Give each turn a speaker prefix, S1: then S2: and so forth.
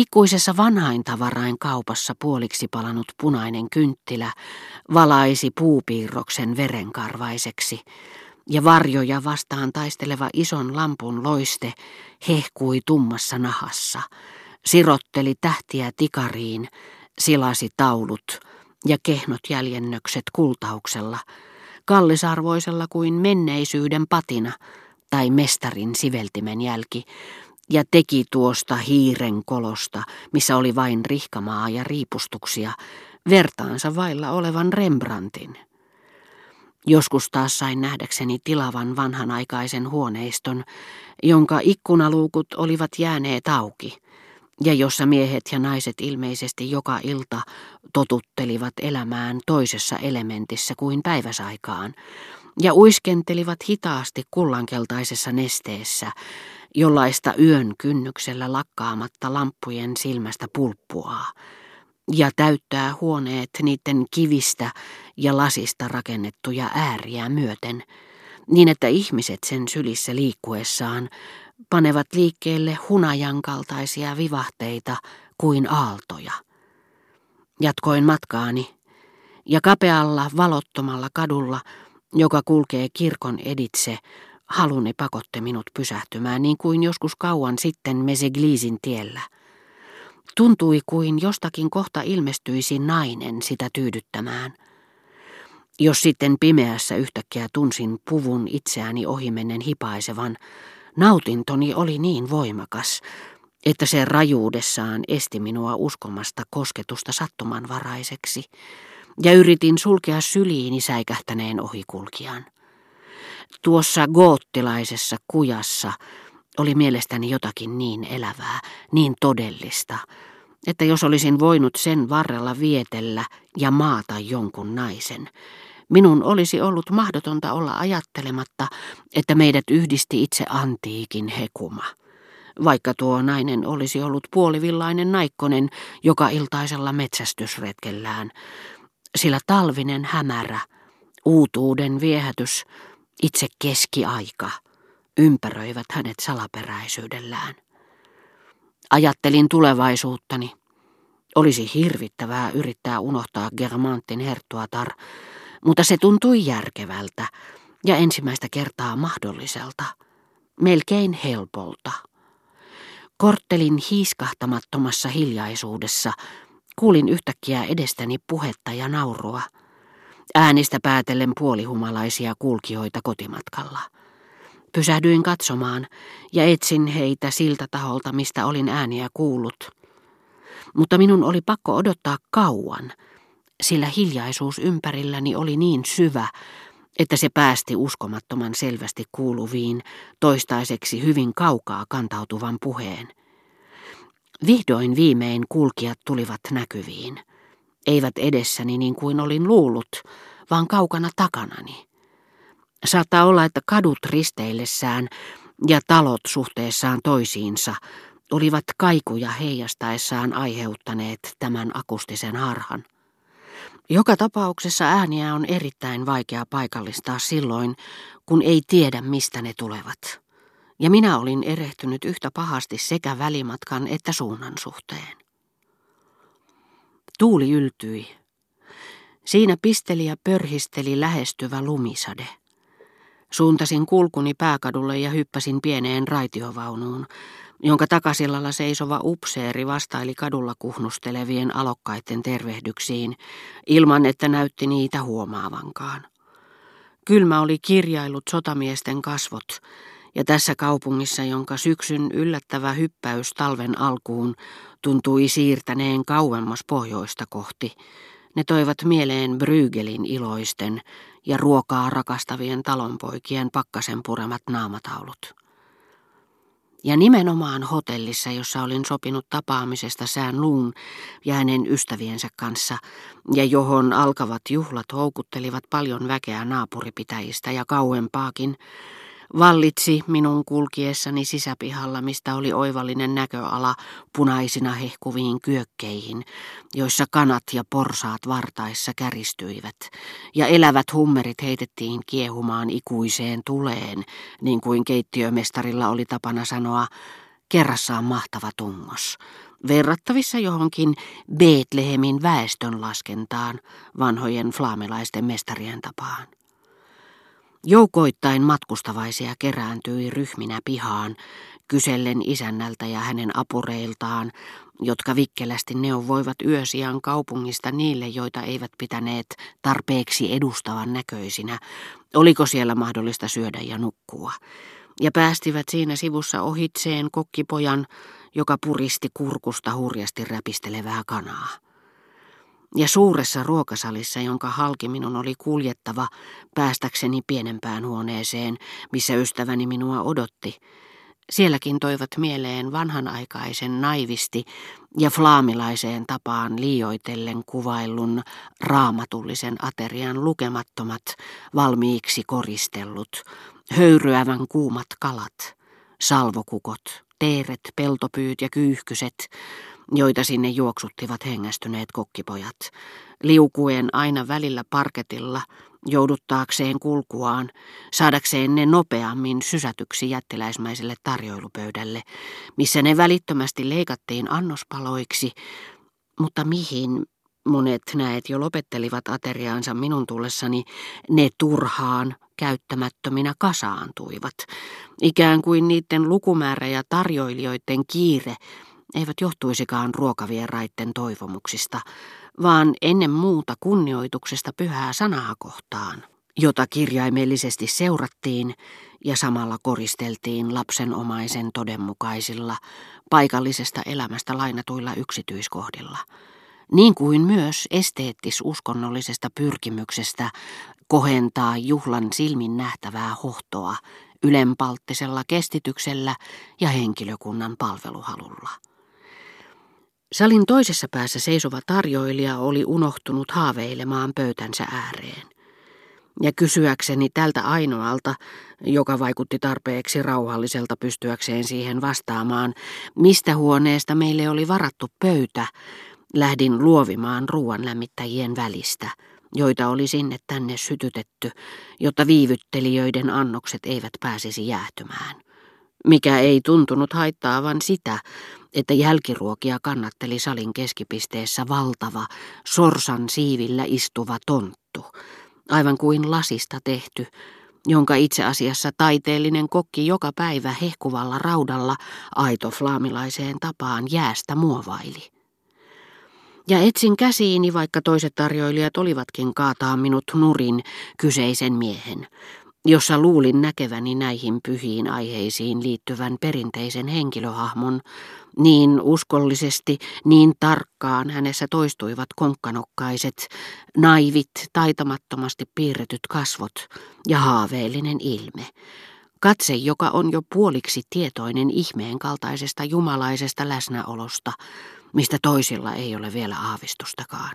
S1: Pikkuisessa vanhaintavarain kaupassa puoliksi palanut punainen kynttilä valaisi puupiirroksen verenkarvaiseksi, ja varjoja vastaan taisteleva ison lampun loiste hehkui tummassa nahassa, sirotteli tähtiä tikariin, silasi taulut ja kehnot jäljennökset kultauksella, kallisarvoisella kuin menneisyyden patina tai mestarin siveltimen jälki, ja teki tuosta hiiren kolosta, missä oli vain rihkamaa ja riipustuksia, vertaansa vailla olevan Rembrandtin. Joskus taas sain nähdäkseni tilavan vanhanaikaisen huoneiston, jonka ikkunaluukut olivat jääneet auki, ja jossa miehet ja naiset ilmeisesti joka ilta totuttelivat elämään toisessa elementissä kuin päiväsaikaan, ja uiskentelivat hitaasti kullankeltaisessa nesteessä, jollaista yön kynnyksellä lakkaamatta lamppujen silmästä pulppuaa, ja täyttää huoneet niiden kivistä ja lasista rakennettuja ääriä myöten, niin että ihmiset sen sylissä liikkuessaan panevat liikkeelle hunajan kaltaisia vivahteita kuin aaltoja. Jatkoin matkaani, ja kapealla valottomalla kadulla, joka kulkee kirkon editse, haluni pakotte minut pysähtymään niin kuin joskus kauan sitten Mesegliisin tiellä. Tuntui kuin jostakin kohta ilmestyisi nainen sitä tyydyttämään. Jos sitten pimeässä yhtäkkiä tunsin puvun itseäni ohimennen hipaisevan, nautintoni oli niin voimakas, että se rajuudessaan esti minua uskomasta kosketusta sattumanvaraiseksi, ja yritin sulkea syliini säikähtäneen ohikulkijan. Tuossa goottilaisessa kujassa oli mielestäni jotakin niin elävää, niin todellista, että jos olisin voinut sen varrella vietellä ja maata jonkun naisen, minun olisi ollut mahdotonta olla ajattelematta, että meidät yhdisti itse antiikin hekuma. Vaikka tuo nainen olisi ollut puolivillainen naikkonen joka iltaisella metsästysretkellään, sillä talvinen hämärä, uutuuden viehätys, itse keskiaika ympäröivät hänet salaperäisyydellään. Ajattelin tulevaisuuttani. Olisi hirvittävää yrittää unohtaa Germantin herttuatar, mutta se tuntui järkevältä ja ensimmäistä kertaa mahdolliselta, melkein helpolta. Korttelin hiiskahtamattomassa hiljaisuudessa kuulin yhtäkkiä edestäni puhetta ja naurua – äänistä päätellen puolihumalaisia kulkijoita kotimatkalla. Pysähdyin katsomaan ja etsin heitä siltä taholta, mistä olin ääniä kuullut. Mutta minun oli pakko odottaa kauan, sillä hiljaisuus ympärilläni oli niin syvä, että se päästi uskomattoman selvästi kuuluviin, toistaiseksi hyvin kaukaa kantautuvan puheen. Vihdoin viimein kulkijat tulivat näkyviin. Eivät edessäni niin kuin olin luullut, vaan kaukana takanani. Saattaa olla, että kadut risteillessään ja talot suhteessaan toisiinsa olivat kaikuja heijastaessaan aiheuttaneet tämän akustisen harhan. Joka tapauksessa ääniä on erittäin vaikea paikallistaa silloin, kun ei tiedä mistä ne tulevat. Ja minä olin erehtynyt yhtä pahasti sekä välimatkan että suunnan suhteen. Tuuli yltyi. Siinä pisteli ja pörhisteli lähestyvä lumisade. Suuntasin kulkuni pääkadulle ja hyppäsin pieneen raitiovaunuun, jonka takasillalla seisova upseeri vastaili kadulla kuhnustelevien alokkaiden tervehdyksiin, ilman että näytti niitä huomaavankaan. Kylmä oli kirjailut sotamiesten kasvot, ja tässä kaupungissa, jonka syksyn yllättävä hyppäys talven alkuun tuntui siirtäneen kauemmas pohjoista kohti, ne toivat mieleen Brygelin iloisten ja ruokaa rakastavien talonpoikien pakkasen puremat naamataulut. Ja nimenomaan hotellissa, jossa olin sopinut tapaamisesta sään luun ja hänen ystäviensä kanssa, ja johon alkavat juhlat houkuttelivat paljon väkeä naapuripitäjistä ja kauempaakin, Vallitsi minun kulkiessani sisäpihalla, mistä oli oivallinen näköala punaisina hehkuviin kyökkeihin, joissa kanat ja porsaat vartaissa käristyivät, ja elävät hummerit heitettiin kiehumaan ikuiseen tuleen, niin kuin keittiömestarilla oli tapana sanoa, kerrassaan mahtava tungos, verrattavissa johonkin Betlehemin väestönlaskentaan vanhojen flaamelaisten mestarien tapaan. Joukoittain matkustavaisia kerääntyi ryhminä pihaan, kysellen isännältä ja hänen apureiltaan, jotka vikkelästi neuvoivat yösiän kaupungista niille, joita eivät pitäneet tarpeeksi edustavan näköisinä, oliko siellä mahdollista syödä ja nukkua. Ja päästivät siinä sivussa ohitseen kokkipojan, joka puristi kurkusta hurjasti räpistelevää kanaa. Ja suuressa ruokasalissa, jonka halki minun oli kuljettava päästäkseni pienempään huoneeseen, missä ystäväni minua odotti, Sielläkin toivat mieleen vanhanaikaisen naivisti ja flaamilaiseen tapaan liioitellen kuvaillun raamatullisen aterian lukemattomat, valmiiksi koristellut, höyryävän kuumat kalat, salvokukot, teeret, peltopyyt ja kyyhkyset, joita sinne juoksuttivat hengästyneet kokkipojat, liukuen aina välillä parketilla, jouduttaakseen kulkuaan, saadakseen ne nopeammin sysätyksi jättiläismäiselle tarjoilupöydälle, missä ne välittömästi leikattiin annospaloiksi, mutta mihin monet näet jo lopettelivat ateriaansa minun tullessani, ne turhaan käyttämättöminä kasaantuivat, ikään kuin niiden lukumäärä ja tarjoilijoiden kiire eivät johtuisikaan ruokavieraiden toivomuksista, vaan ennen muuta kunnioituksesta pyhää sanaa kohtaan, jota kirjaimellisesti seurattiin ja samalla koristeltiin lapsenomaisen todenmukaisilla, paikallisesta elämästä lainatuilla yksityiskohdilla, niin kuin myös esteettis-uskonnollisesta pyrkimyksestä kohentaa juhlan silmin nähtävää hohtoa ylenpalttisella kestityksellä ja henkilökunnan palveluhalulla. Salin toisessa päässä seisova tarjoilija oli unohtunut haaveilemaan pöytänsä ääreen. Ja kysyäkseni tältä ainoalta, joka vaikutti tarpeeksi rauhalliselta pystyäkseen siihen vastaamaan, mistä huoneesta meille oli varattu pöytä, lähdin luovimaan ruoan lämmittäjien välistä, joita oli sinne tänne sytytetty, jotta viivyttelijöiden annokset eivät pääsisi jäätymään mikä ei tuntunut haittaavan sitä, että jälkiruokia kannatteli salin keskipisteessä valtava, sorsan siivillä istuva tonttu, aivan kuin lasista tehty, jonka itse asiassa taiteellinen kokki joka päivä hehkuvalla raudalla aito flaamilaiseen tapaan jäästä muovaili. Ja etsin käsiini, vaikka toiset tarjoilijat olivatkin kaataa minut nurin kyseisen miehen, jossa luulin näkeväni näihin pyhiin aiheisiin liittyvän perinteisen henkilöhahmon, niin uskollisesti, niin tarkkaan hänessä toistuivat konkkanokkaiset, naivit, taitamattomasti piirretyt kasvot ja haaveellinen ilme. Katse, joka on jo puoliksi tietoinen ihmeen kaltaisesta jumalaisesta läsnäolosta, mistä toisilla ei ole vielä aavistustakaan.